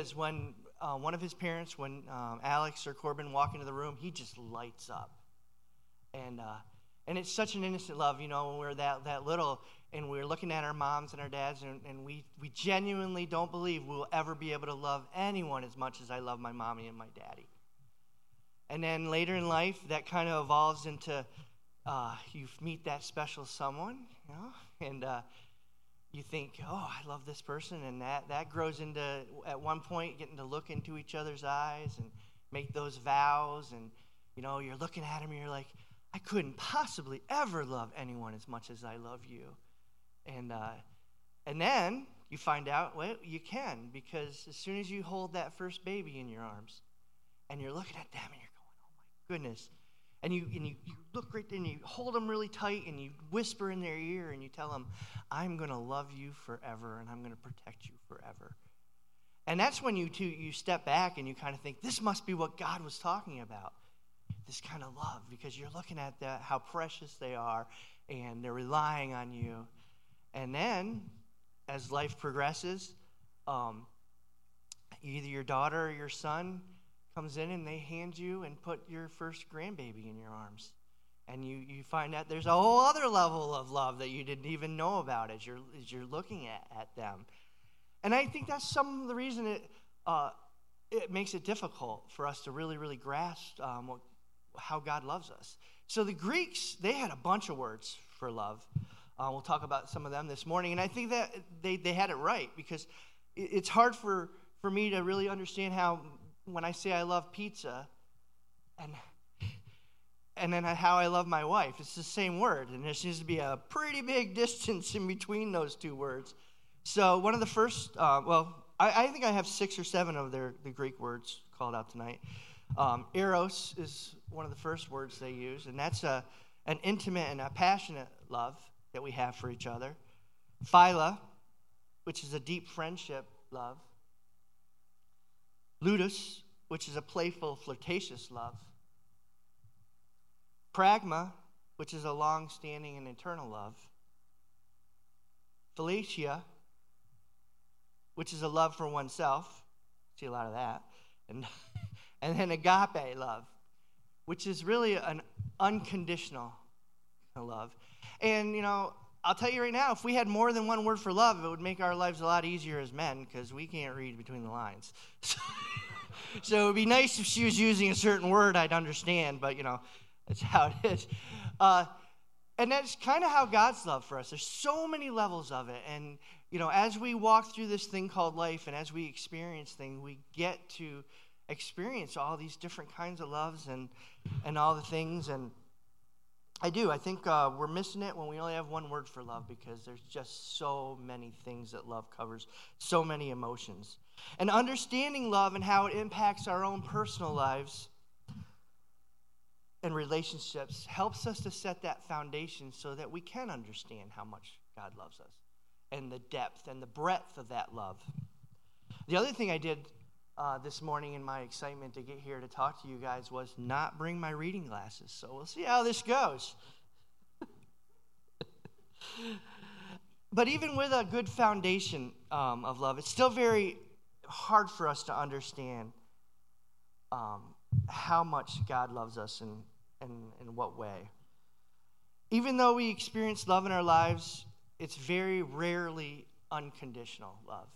is when uh, one of his parents, when um, Alex or Corbin walk into the room, he just lights up. And, uh, and it's such an innocent love, you know, when we're that, that little and we're looking at our moms and our dads, and, and we, we genuinely don't believe we'll ever be able to love anyone as much as I love my mommy and my daddy. And then later in life, that kind of evolves into uh, you meet that special someone, you know, and uh, you think, oh, I love this person, and that, that grows into, at one point, getting to look into each other's eyes and make those vows, and, you know, you're looking at them, and you're like, I couldn't possibly ever love anyone as much as I love you. And, uh, and then you find out, well, you can, because as soon as you hold that first baby in your arms and you're looking at them and you're going, oh my goodness. And you, and you, you look right and you hold them really tight and you whisper in their ear and you tell them, I'm going to love you forever and I'm going to protect you forever. And that's when you, too, you step back and you kind of think, this must be what God was talking about. This kind of love, because you're looking at that, how precious they are and they're relying on you. And then, as life progresses, um, either your daughter or your son comes in and they hand you and put your first grandbaby in your arms. And you, you find out there's a whole other level of love that you didn't even know about as you're, as you're looking at, at them. And I think that's some of the reason it, uh, it makes it difficult for us to really, really grasp um, what, how God loves us. So the Greeks, they had a bunch of words for love. Uh, we'll talk about some of them this morning. And I think that they, they had it right because it's hard for, for me to really understand how, when I say I love pizza, and, and then how I love my wife, it's the same word. And there seems to be a pretty big distance in between those two words. So, one of the first, uh, well, I, I, think I have six or seven of their, the Greek words called out tonight. Um, eros is one of the first words they use, and that's a, an intimate and a passionate love that we have for each other. Philia, which is a deep friendship love. Ludus, which is a playful, flirtatious love. Pragma, which is a long standing and eternal love. Philautia, which is a love for oneself. See a lot of that. And, and then agape love, which is really an unconditional love. And, you know, I'll tell you right now, if we had more than one word for love, it would make our lives a lot easier as men because we can't read between the lines. so it would be nice if she was using a certain word I'd understand, but, you know, that's how it is. Uh, and that's kind of how God's love for us. There's so many levels of it. And, you know, as we walk through this thing called life and as we experience things, we get to experience all these different kinds of loves and, and all the things. And, I do. I think uh, we're missing it when we only have one word for love because there's just so many things that love covers, so many emotions. And understanding love and how it impacts our own personal lives and relationships helps us to set that foundation so that we can understand how much God loves us and the depth and the breadth of that love. The other thing I did uh, this morning in my excitement to get here to talk to you guys was not bring my reading glasses. So we'll see how this goes. but even with a good foundation um, of love, it's still very hard for us to understand um, how much God loves us and in what way. Even though we experience love in our lives, it's very rarely unconditional love.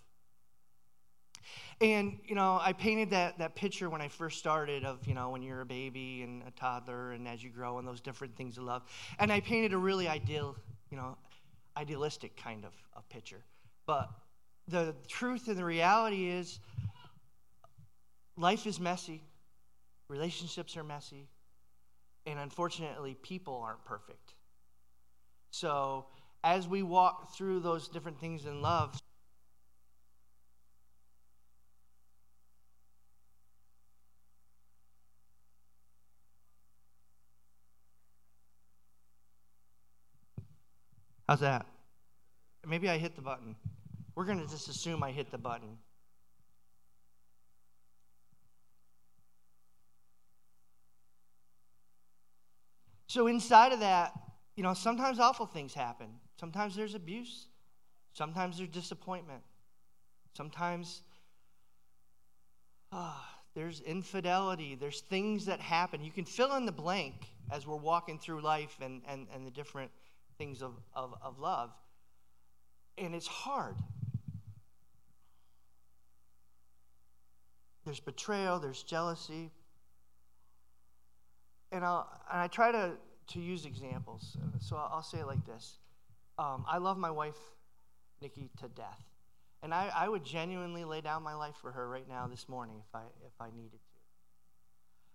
And, you know, I painted that, that picture when I first started of, you know, when you're a baby and a toddler and as you grow and those different things of love. And I painted a really ideal, you know, idealistic kind of, of picture. But the truth and the reality is life is messy, relationships are messy, and unfortunately, people aren't perfect. So as we walk through those different things in love, How's that? Maybe I hit the button. We're going to just assume I hit the button. So, inside of that, you know, sometimes awful things happen. Sometimes there's abuse. Sometimes there's disappointment. Sometimes ah, there's infidelity, there's things that happen. You can fill in the blank as we're walking through life and, and, and the different things of, of, of love. And it's hard. There's betrayal, there's jealousy. And, I'll, and I try to, to use examples. So I'll, I'll say it like this um, I love my wife, Nikki, to death. And I, I would genuinely lay down my life for her right now this morning if I, if I needed to.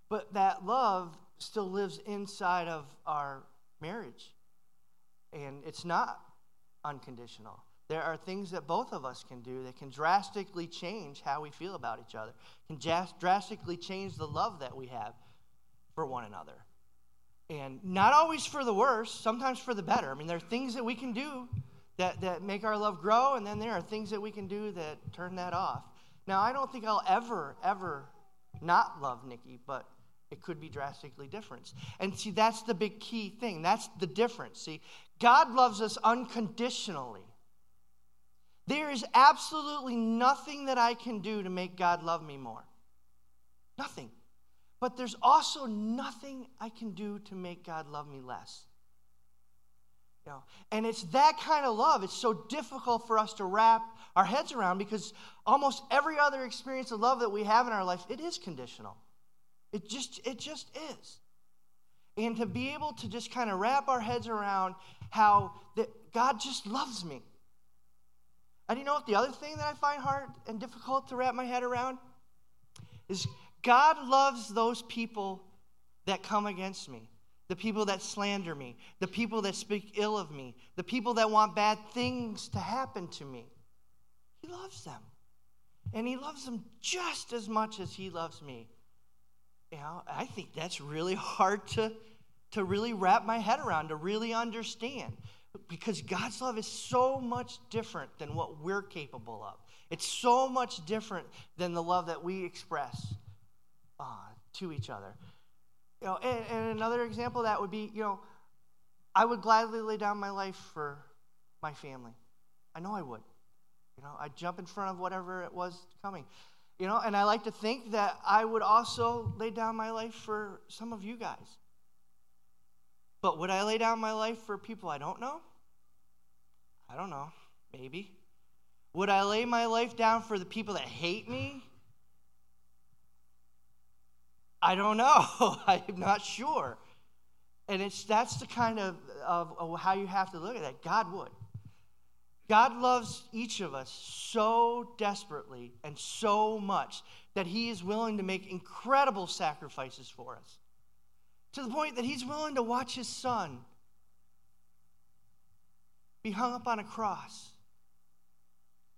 But that love still lives inside of our marriage. And it's not unconditional. There are things that both of us can do that can drastically change how we feel about each other, can drastically change the love that we have for one another. And not always for the worse, sometimes for the better. I mean, there are things that we can do that, that make our love grow, and then there are things that we can do that turn that off. Now, I don't think I'll ever, ever not love Nikki, but it could be drastically different. And see, that's the big key thing. That's the difference. See, God loves us unconditionally. There is absolutely nothing that I can do to make God love me more. Nothing. But there's also nothing I can do to make God love me less. You know, and it's that kind of love. It's so difficult for us to wrap our heads around because almost every other experience of love that we have in our life, it is conditional. It just, it just is. And to be able to just kind of wrap our heads around how that God just loves me. And you know what? The other thing that I find hard and difficult to wrap my head around is God loves those people that come against me, the people that slander me, the people that speak ill of me, the people that want bad things to happen to me. He loves them. And He loves them just as much as He loves me. You know, I think that's really hard to, to really wrap my head around, to really understand because God's love is so much different than what we're capable of. It's so much different than the love that we express uh, to each other. You know, and, and another example that would be, you know, I would gladly lay down my life for my family. I know I would. You know, I'd jump in front of whatever it was coming. You know, and I like to think that I would also lay down my life for some of you guys. But would I lay down my life for people I don't know? I don't know. Maybe. Would I lay my life down for the people that hate me? I don't know. I'm not sure. And it's that's the kind of, of, of how you have to look at that. God would. God loves each of us so desperately and so much that he is willing to make incredible sacrifices for us to the point that he's willing to watch his son be hung up on a cross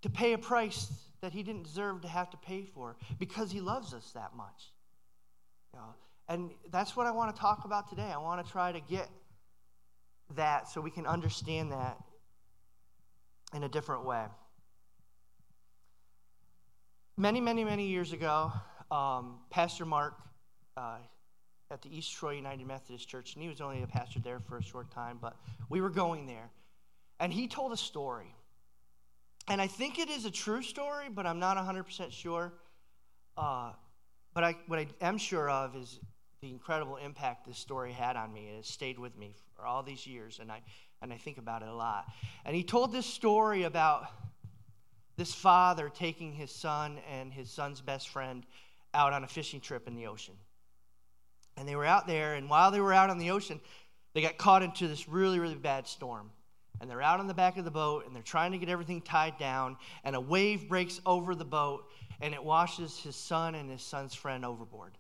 to pay a price that he didn't deserve to have to pay for because he loves us that much. You know, and that's what I want to talk about today. I want to try to get that so we can understand that in a different way. Many, many, many years ago, um, Pastor Mark, uh, at the East Troy United Methodist Church, and he was only a pastor there for a short time, but we were going there. And he told a story. And I think it is a true story, but I'm not 100% sure. Uh, but I, what I am sure of is the incredible impact this story had on me. It has stayed with me for all these years, and I, and I think about it a lot. And he told this story about this father taking his son and his son's best friend out on a fishing trip in the ocean. And they were out there, and while they were out on the ocean, they got caught into this really, really bad storm. And they're out on the back of the boat, and they're trying to get everything tied down, and a wave breaks over the boat, and it washes his son and his son's friend overboard.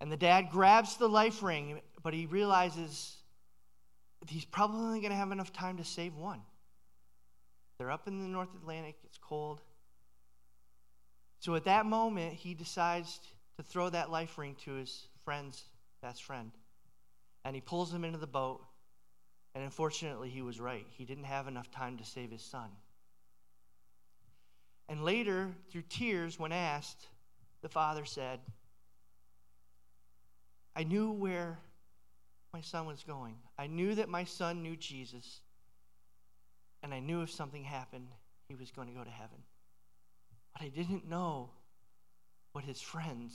And the dad grabs the life ring, but he realizes he's probably only going to have enough time to save one. They're up in the North Atlantic, it's cold. So at that moment, he decides to throw that life ring to his friend's best friend. And he pulls him into the boat. And unfortunately, he was right. He didn't have enough time to save his son. And later, through tears, when asked, the father said, I knew where my son was going. I knew that my son knew Jesus. And I knew if something happened, he was going to go to heaven. But I didn't know what his friend's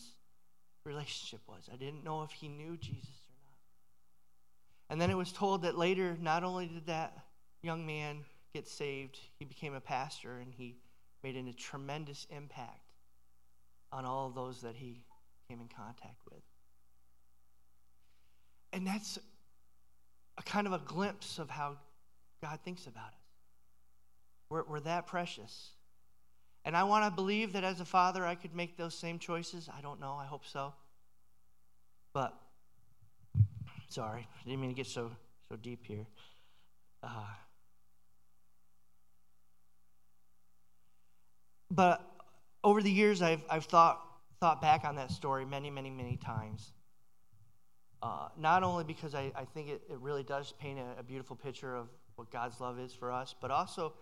relationship was. I didn't know if he knew Jesus or not. And then it was told that later, not only did that young man get saved, he became a pastor and he made a tremendous impact on all those that he came in contact with. And that's a kind of a glimpse of how God thinks about us. We're, we're that precious. And I want to believe that as a father, I could make those same choices. I don't know. I hope so. But, sorry, I didn't mean to get so, so deep here. Uh, but over the years, I've, I've thought, thought back on that story many, many, many times. Uh, not only because I, I think it, it really does paint a, a, beautiful picture of what God's love is for us, but also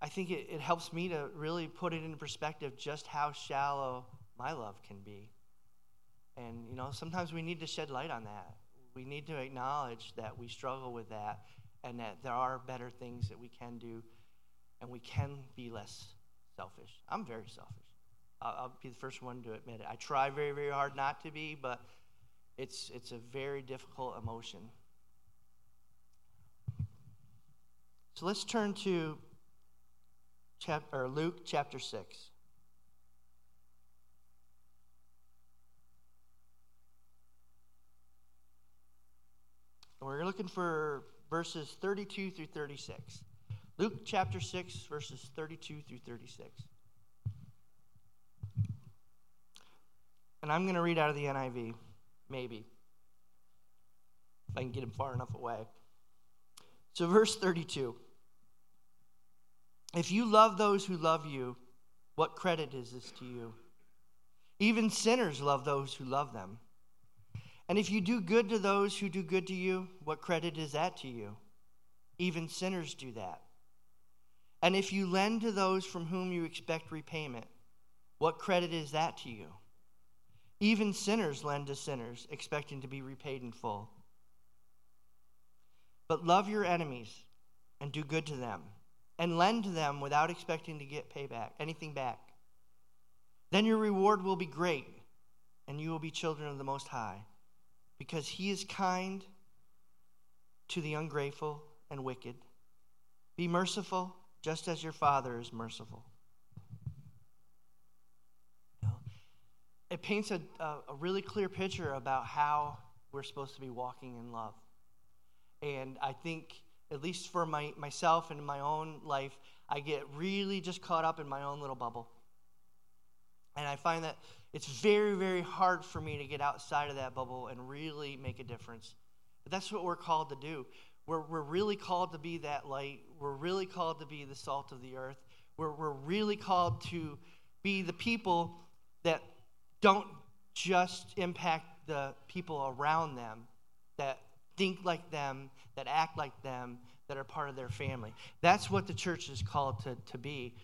I think it, it helps me to really put it into perspective just how shallow my love can be. And, you know, sometimes we need to shed light on that. We need to acknowledge that we struggle with that and that there are better things that we can do and we can be less selfish. I'm very selfish. I'll, I'll be the first one to admit it. I try very, very hard not to be, but it's, it's a very difficult emotion. So let's turn to chapter, or Luke chapter 6. We're looking for verses 32 through 36. Luke chapter 6, verses 32 through 36. And I'm going to read out of the NIV. Maybe. If I can get him far enough away. So, verse 32 If you love those who love you, what credit is this to you? Even sinners love those who love them. And if you do good to those who do good to you, what credit is that to you? Even sinners do that. And if you lend to those from whom you expect repayment, what credit is that to you? Even sinners lend to sinners, expecting to be repaid in full. But love your enemies and do good to them, and lend to them without expecting to get payback, anything back. Then your reward will be great, and you will be children of the Most High, because He is kind to the ungrateful and wicked. Be merciful, just as your Father is merciful. It paints a, a, really clear picture about how we're supposed to be walking in love. And I think, at least for my, myself and my own life, I get really just caught up in my own little bubble. And I find that it's very, very hard for me to get outside of that bubble and really make a difference. But that's what we're called to do. We're, we're really called to be that light. We're really called to be the salt of the earth. We're, we're really called to be the people that don't just impact the people around them that think like them, that act like them, that are part of their family. That's what the church is called to, to be,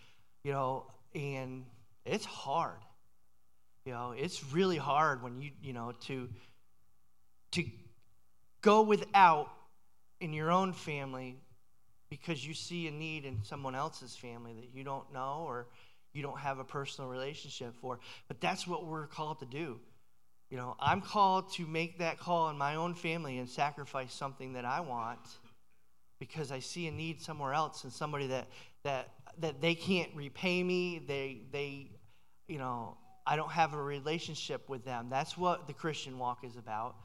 you know, and it's hard. You know, it's really hard when you, you know, to to go without in your own family because you see a need in someone else's family that you don't know or you don't have a personal relationship for. But that's what we're called to do. You know, I'm called to make that call in my own family and sacrifice something that I want because I see a need somewhere else and somebody that that that they can't repay me. They they you know, I don't have a relationship with them. That's what the Christian walk is about.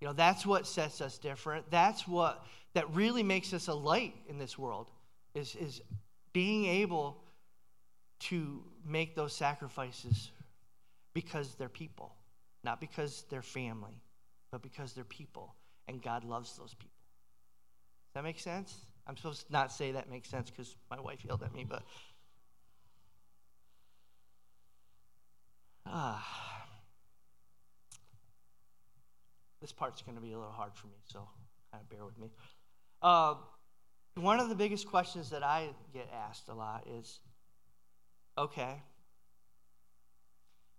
You know, that's what sets us different. That's what that really makes us a light in this world is is being able to make those sacrifices because they're people, not because they're family, but because they're people, and God loves those people. Does that make sense? I'm supposed to not say that makes sense because my wife yelled at me, but. Ah. This part's going to be a little hard for me, so kind of bear with me. Uh, one of the biggest questions that I get asked a lot is okay,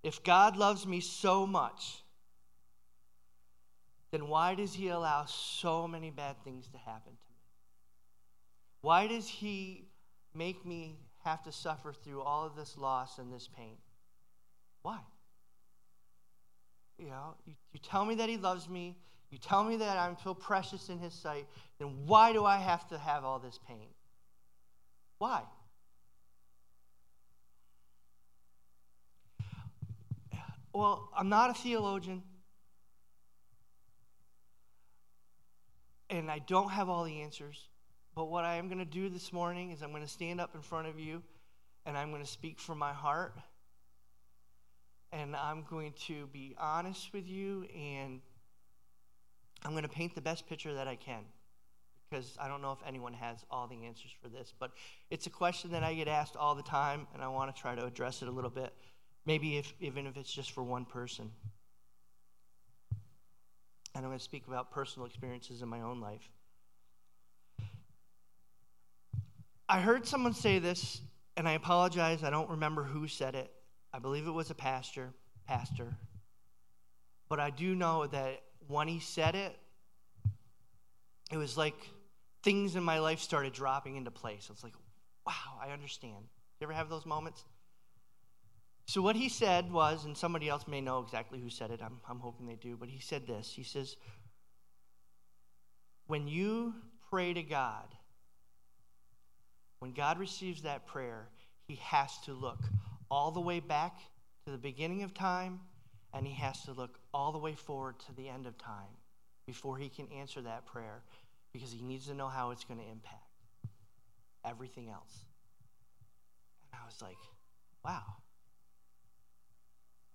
if God loves me so much, then why does He allow so many bad things to happen to me? Why does He make me have to suffer through all of this loss and this pain? Why? you know, you, you tell me that He loves me, you tell me that I'm so precious in His sight, then why do I have to have all this pain? Why? Well, I'm not a theologian. And I don't have all the answers. But what I am going to do this morning is I'm going to stand up in front of you and I'm going to speak from my heart. And I'm going to be honest with you and I'm going to paint the best picture that I can because I don't know if anyone has all the answers for this. But it's a question that I get asked all the time and I want to try to address it a little bit. Maybe if, even if it's just for one person. And I'm going to speak about personal experiences in my own life. I heard someone say this, and I apologize, I don't remember who said it. I believe it was a pastor, pastor. But I do know that when he said it, it was like things in my life started dropping into place. It's like, wow, I understand. You ever have those moments? So, what he said was, and somebody else may know exactly who said it, I'm, I'm hoping they do, but he said this. He says, When you pray to God, when God receives that prayer, he has to look all the way back to the beginning of time, and he has to look all the way forward to the end of time before he can answer that prayer because he needs to know how it's going to impact everything else. And I was like, wow.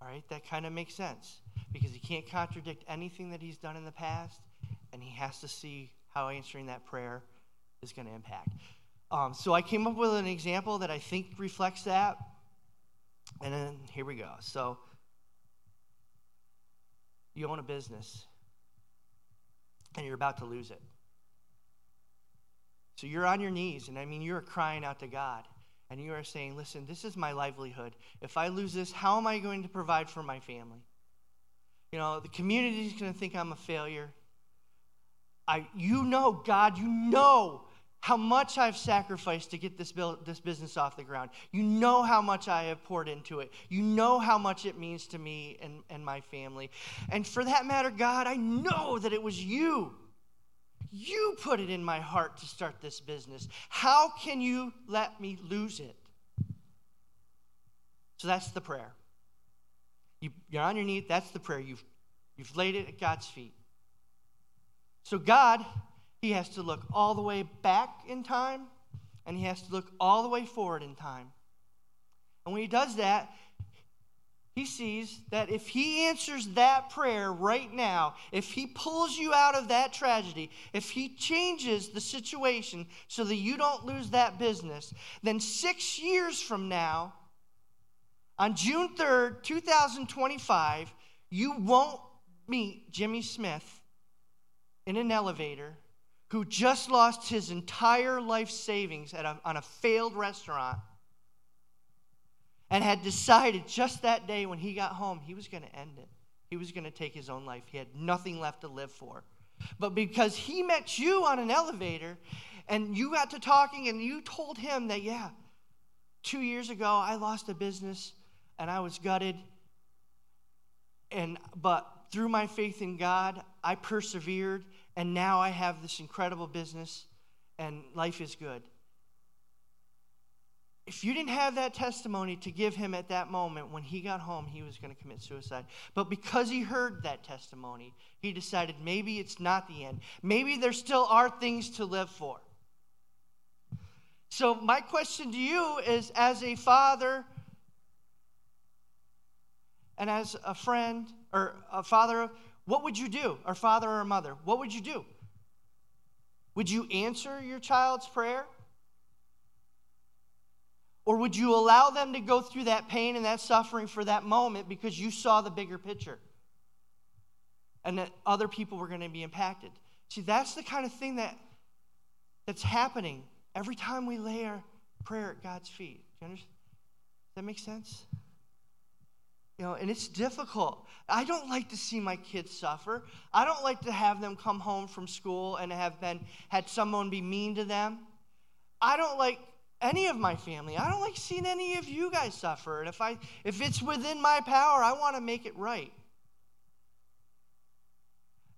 All right, that kind of makes sense because he can't contradict anything that he's done in the past, and he has to see how answering that prayer is going to impact. Um, so I came up with an example that I think reflects that, and then here we go. So you own a business, and you're about to lose it. So you're on your knees, and I mean, you're crying out to God and you are saying, listen, this is my livelihood. If I lose this, how am I going to provide for my family? You know, the community is going to think I'm a failure. I, you know, God, you know how much I've sacrificed to get this, build, this business off the ground. You know how much I have poured into it. You know how much it means to me and, and my family. And for that matter, God, I know that it was you you put it in my heart to start this business. How can you let me lose it? So that's the prayer. You, are on your knees. That's the prayer. You've, you've laid it at God's feet. So God, He has to look all the way back in time, and He has to look all the way forward in time. And when He does that, he sees that if he answers that prayer right now, if he pulls you out of that tragedy, if he changes the situation so that you don't lose that business, then six years from now, on June 3rd, 2025, you won't meet Jimmy Smith in an elevator who just lost his entire life savings a, on a failed restaurant and had decided just that day when he got home, he was going to end it. He was going to take his own life. He had nothing left to live for. But because he met you on an elevator and you got to talking and you told him that, yeah, two years ago I lost a business and I was gutted. And but through my faith in God, I persevered and now I have this incredible business and life is good if you didn't have that testimony to give him at that moment when he got home, he was going to commit suicide. But because he heard that testimony, he decided maybe it's not the end. Maybe there still are things to live for. So, my question to you is as a father and as a friend or a father, what would you do? Or father or mother, what would you do? Would you answer your child's prayer? Or would you allow them to go through that pain and that suffering for that moment because you saw the bigger picture? And that other people were going to be impacted. See, that's the kind of thing that, that's happening every time we lay our prayer at God's feet. Do you understand? Does that make sense? You know, and it's difficult. I don't like to see my kids suffer. I don't like to have them come home from school and have been had someone be mean to them. I don't like any of my family. I don't like seeing any of you guys suffer. And if I if it's within my power, I want to make it right.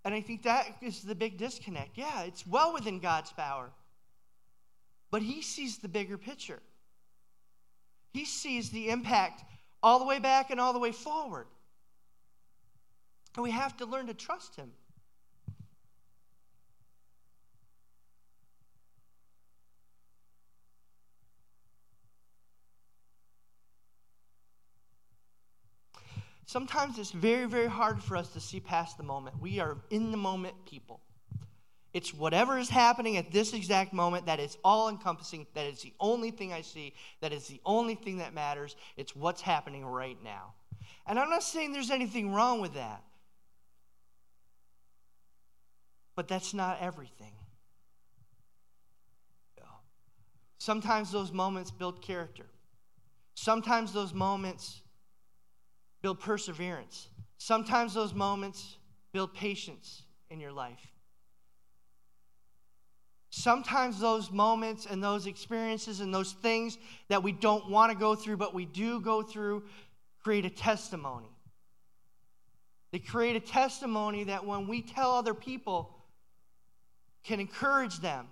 And I think that is the big disconnect. Yeah, it's well within God's power. But He sees the bigger picture. He sees the impact all the way back and all the way forward. And we have to learn to trust Him. Sometimes it's very, very hard for us to see past the moment. We are in the moment people. It's whatever is happening at this exact moment that is all encompassing, that is the only thing I see, that is the only thing that matters. It's what's happening right now. And I'm not saying there's anything wrong with that, but that's not everything. Sometimes those moments build character. Sometimes those moments build perseverance. Sometimes those moments build patience in your life. Sometimes those moments and those experiences and those things that we don't want to go through, but we do go through, create a testimony. They create a testimony that when we tell other people, can encourage them,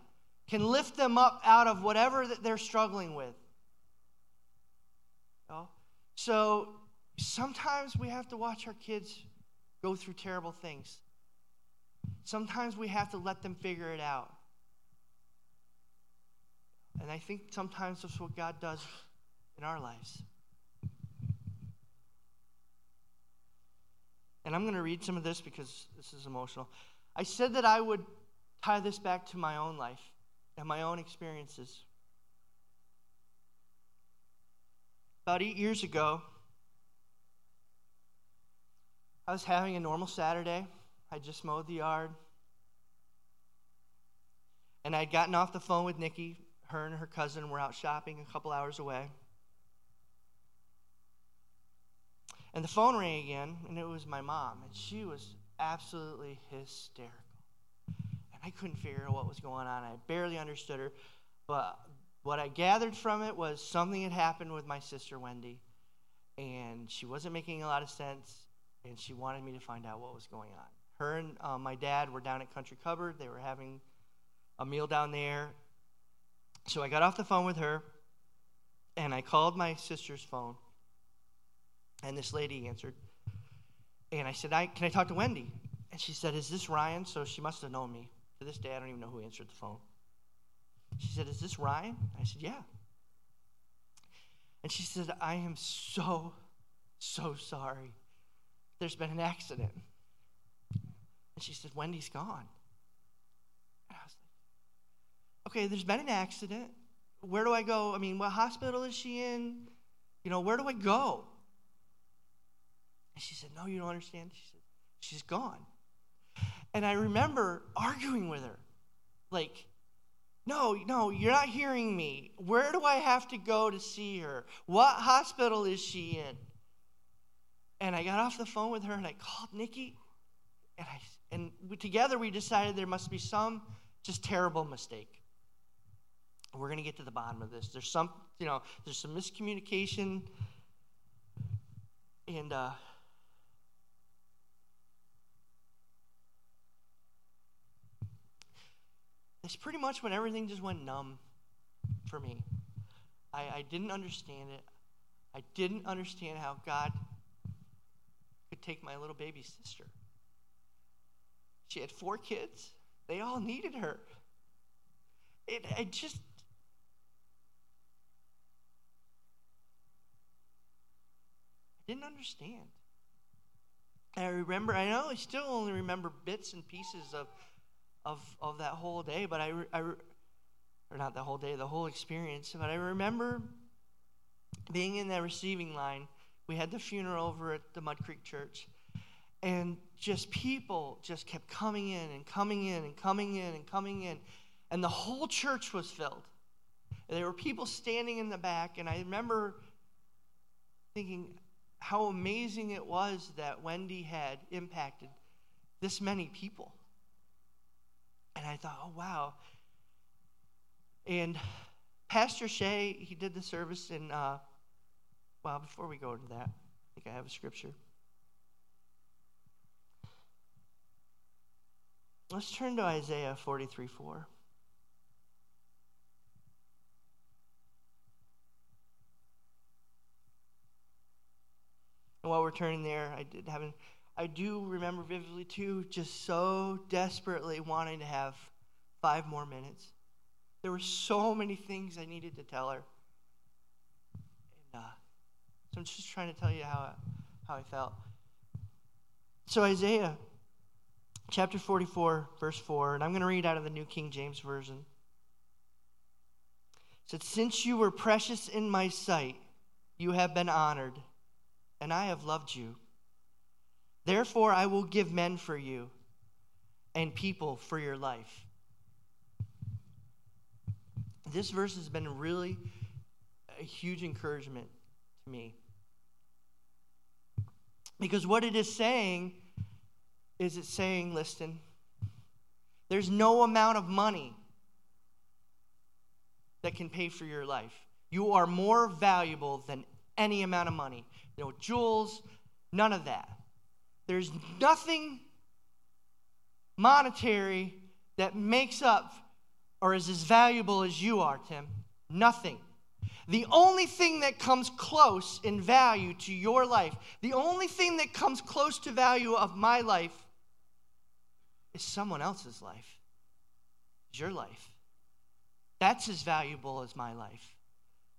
can lift them up out of whatever that they're struggling with. So Sometimes we have to watch our kids go through terrible things. Sometimes we have to let them figure it out. And I think sometimes that's what God does in our lives. And I'm going to read some of this because this is emotional. I said that I would tie this back to my own life and my own experiences. About eight years ago, I was having a normal Saturday. I just mowed the yard. And I had gotten off the phone with Nikki. Her and her cousin were out shopping a couple hours away. And the phone rang again, and it was my mom. And she was absolutely hysterical. And I couldn't figure out what was going on. I barely understood her. But what I gathered from it was something had happened with my sister, Wendy. And she wasn't making a lot of sense and she wanted me to find out what was going on. Her and uh, my dad were down at Country Cupboard. They were having a meal down there. So I got off the phone with her, and I called my sister's phone, and this lady answered. And I said, I, Can I talk to Wendy? And she said, Is this Ryan? So she must have known me. To this day, I don't even know who answered the phone. She said, Is this Ryan? I said, Yeah. And she said, I am so, so sorry there's been an accident. And she said, Wendy's gone. And I was like, okay, there's been an accident. Where do I go? I mean, what hospital is she in? You know, where do I go? And she said, no, you don't understand. She said, she's gone. And I remember arguing with her. Like, no, no, you're not hearing me. Where do I have to go to see her? What hospital is she in? And I got off the phone with her and I called Nikki. And, I, and we, together we decided there must be some just terrible mistake. We're going to get to the bottom of this. There's some, you know, there's some miscommunication. And, uh, it's pretty much when everything just went numb for me. I, I didn't understand it. I didn't understand how God take my little baby sister. She had four kids, they all needed her. It, I just. I didn't understand. I remember, I know I still only remember bits and pieces of, of, of that whole day, but I, I, or not the whole day, the whole experience, but I remember being in that receiving line we had the funeral over at the Mud Creek Church. And just people just kept coming in and coming in and coming in and coming in. And the whole church was filled. And there were people standing in the back. And I remember thinking how amazing it was that Wendy had impacted this many people. And I thought, oh, wow. And Pastor Shea, he did the service in uh, well, before we go into that, I think I have a scripture. Let's turn to Isaiah 43 4. And while we're turning there, I did have an, I do remember vividly too, just so desperately wanting to have five more minutes. There were so many things I needed to tell her. So I'm just trying to tell you how, how I felt. So, Isaiah chapter 44, verse 4, and I'm going to read out of the New King James Version. It said, Since you were precious in my sight, you have been honored, and I have loved you. Therefore, I will give men for you and people for your life. This verse has been really a huge encouragement to me. Because what it is saying is it's saying, listen, there's no amount of money that can pay for your life. You are more valuable than any amount of money. No jewels, none of that. There's nothing monetary that makes up or is as valuable as you are, Tim. Nothing. The only thing that comes close in value to your life, the only thing that comes close to value of my life is someone else's life. It's your life. That's as valuable as my life.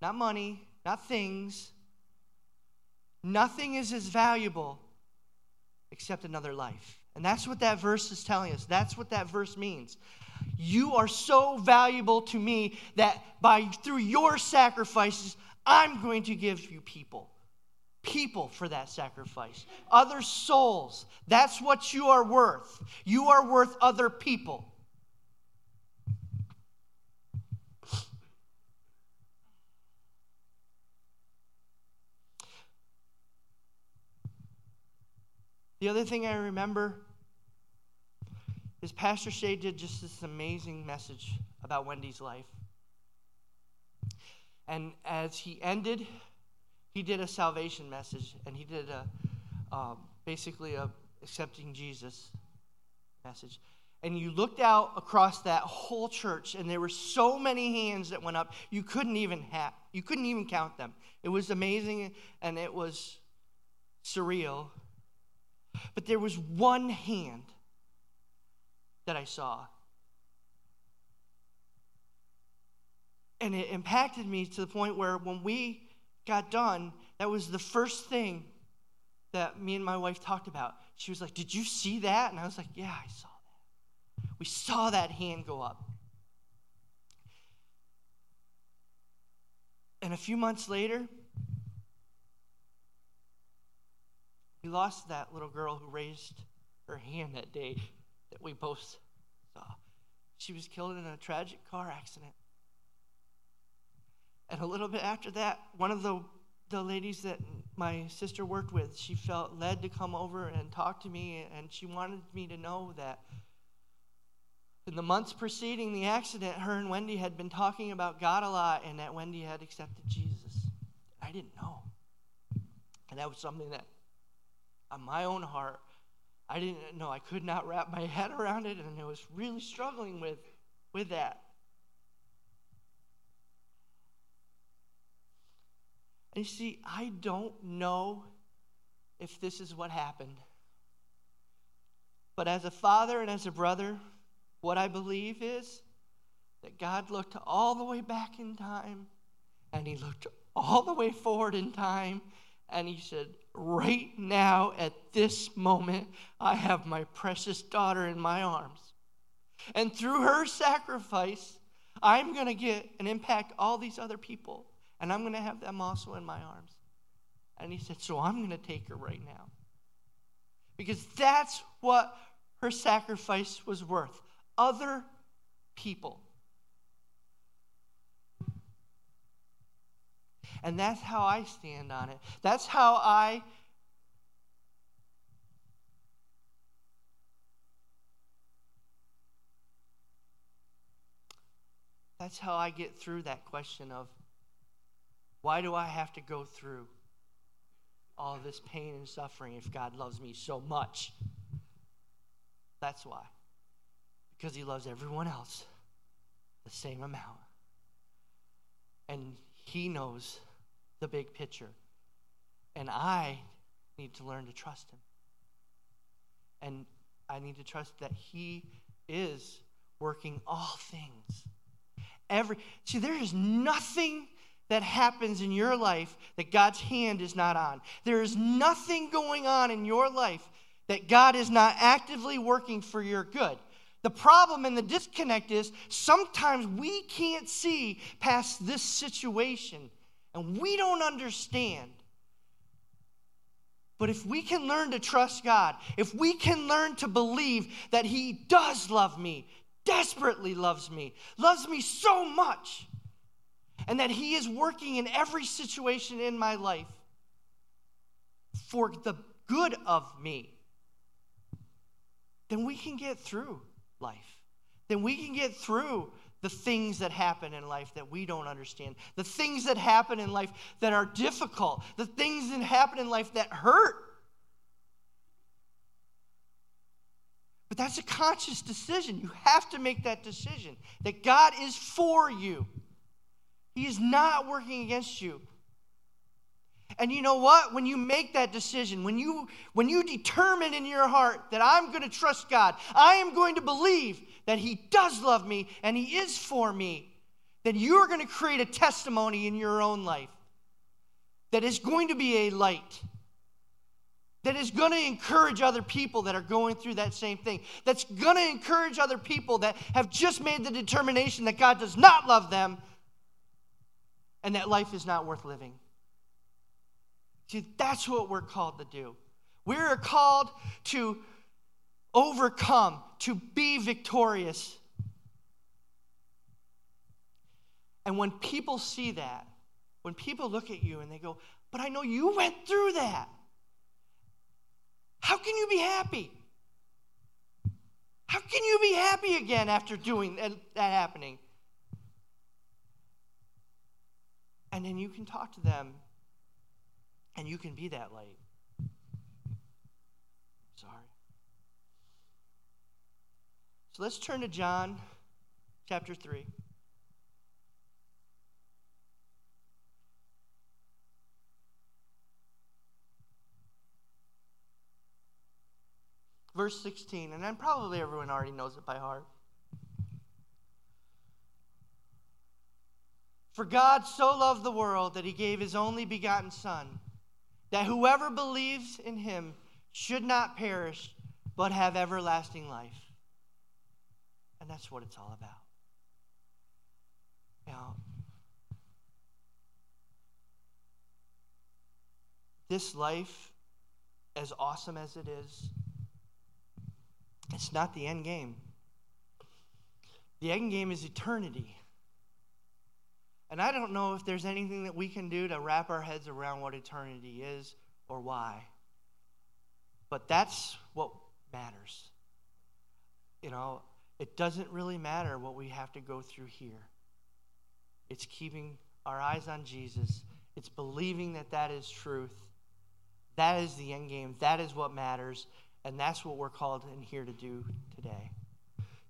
Not money, not things. Nothing is as valuable except another life. And that's what that verse is telling us. That's what that verse means. You are so valuable to me that by through your sacrifices, I'm going to give you people. People for that sacrifice. Other souls. That's what you are worth. You are worth other people. The other thing I remember is Pastor Shay did just this amazing message about Wendy's life. And as he ended, he did a salvation message, and he did a um, basically a accepting Jesus message. And you looked out across that whole church, and there were so many hands that went up you couldn't even have you couldn't even count them. It was amazing, and it was surreal. But there was one hand that I saw. And it impacted me to the point where when we got done, that was the first thing that me and my wife talked about. She was like, Did you see that? And I was like, Yeah, I saw that. We saw that hand go up. And a few months later, we lost that little girl who raised her hand that day that we both saw. She was killed in a tragic car accident. And a little bit after that, one of the, the ladies that my sister worked with, she felt led to come over and talk to me, and she wanted me to know that in the months preceding the accident, her and Wendy had been talking about God a lot, and that Wendy had accepted Jesus. I didn't know. And that was something that, on my own heart, I didn't know. I could not wrap my head around it, and I was really struggling with, with that. And you see, I don't know if this is what happened. But as a father and as a brother, what I believe is that God looked all the way back in time and he looked all the way forward in time and he said, Right now, at this moment, I have my precious daughter in my arms. And through her sacrifice, I'm going to get and impact all these other people. And I'm going to have them also in my arms. And he said, So I'm going to take her right now. Because that's what her sacrifice was worth other people. And that's how I stand on it. That's how I That's how I get through that question of why do I have to go through all this pain and suffering if God loves me so much? That's why. because he loves everyone else the same amount. And he knows the big picture. And I need to learn to trust him. And I need to trust that he is working all things. Every See, there is nothing that happens in your life that God's hand is not on. There is nothing going on in your life that God is not actively working for your good. The problem and the disconnect is sometimes we can't see past this situation and we don't understand. But if we can learn to trust God, if we can learn to believe that He does love me, desperately loves me, loves me so much, and that He is working in every situation in my life for the good of me, then we can get through life. Then we can get through the things that happen in life that we don't understand, the things that happen in life that are difficult, the things that happen in life that hurt. But that's a conscious decision. You have to make that decision that God is for you, He is not working against you. And you know what? When you make that decision, when you when you determine in your heart that I'm going to trust God, I am going to believe that he does love me and he is for me, then you're going to create a testimony in your own life that is going to be a light. That is going to encourage other people that are going through that same thing. That's going to encourage other people that have just made the determination that God does not love them and that life is not worth living. See, that's what we're called to do. We're called to overcome, to be victorious. And when people see that, when people look at you and they go, But I know you went through that, how can you be happy? How can you be happy again after doing that, that happening? And then you can talk to them and you can be that light. Sorry. So let's turn to John chapter 3. Verse 16, and then probably everyone already knows it by heart. For God so loved the world that he gave his only begotten Son that whoever believes in him should not perish, but have everlasting life. And that's what it's all about. Now, this life, as awesome as it is, it's not the end game. The end game is eternity. And I don't know if there's anything that we can do to wrap our heads around what eternity is or why. But that's what matters. You know, it doesn't really matter what we have to go through here. It's keeping our eyes on Jesus, it's believing that that is truth. That is the end game. That is what matters. And that's what we're called in here to do today.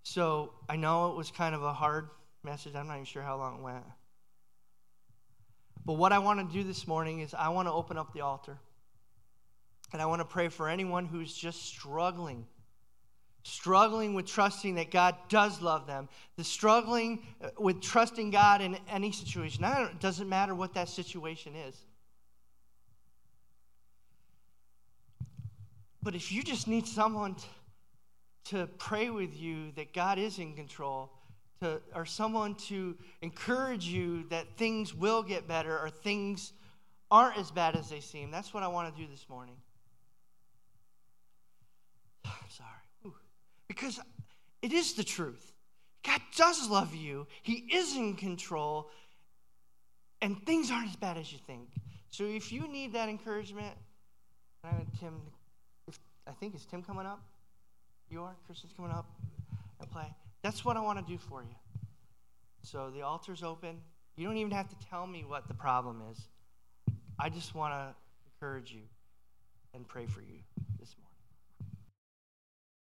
So I know it was kind of a hard message. I'm not even sure how long it went. But what I want to do this morning is I want to open up the altar. And I want to pray for anyone who's just struggling, struggling with trusting that God does love them, the struggling uh, with trusting God in any situation. It doesn't matter what that situation is. But if you just need someone to pray with you that God is in control, to, or someone to encourage you that things will get better or things aren't as bad as they seem. That's what I want to do this morning. I'm sorry. Ooh. Because it is the truth. God does love you, He is in control, and things aren't as bad as you think. So if you need that encouragement, I Tim, if, I think, is Tim coming up? You are? Kristen's coming up and play. That's what I want to do for you. So the altar's open. You don't even have to tell me what the problem is. I just want to encourage you and pray for you this morning.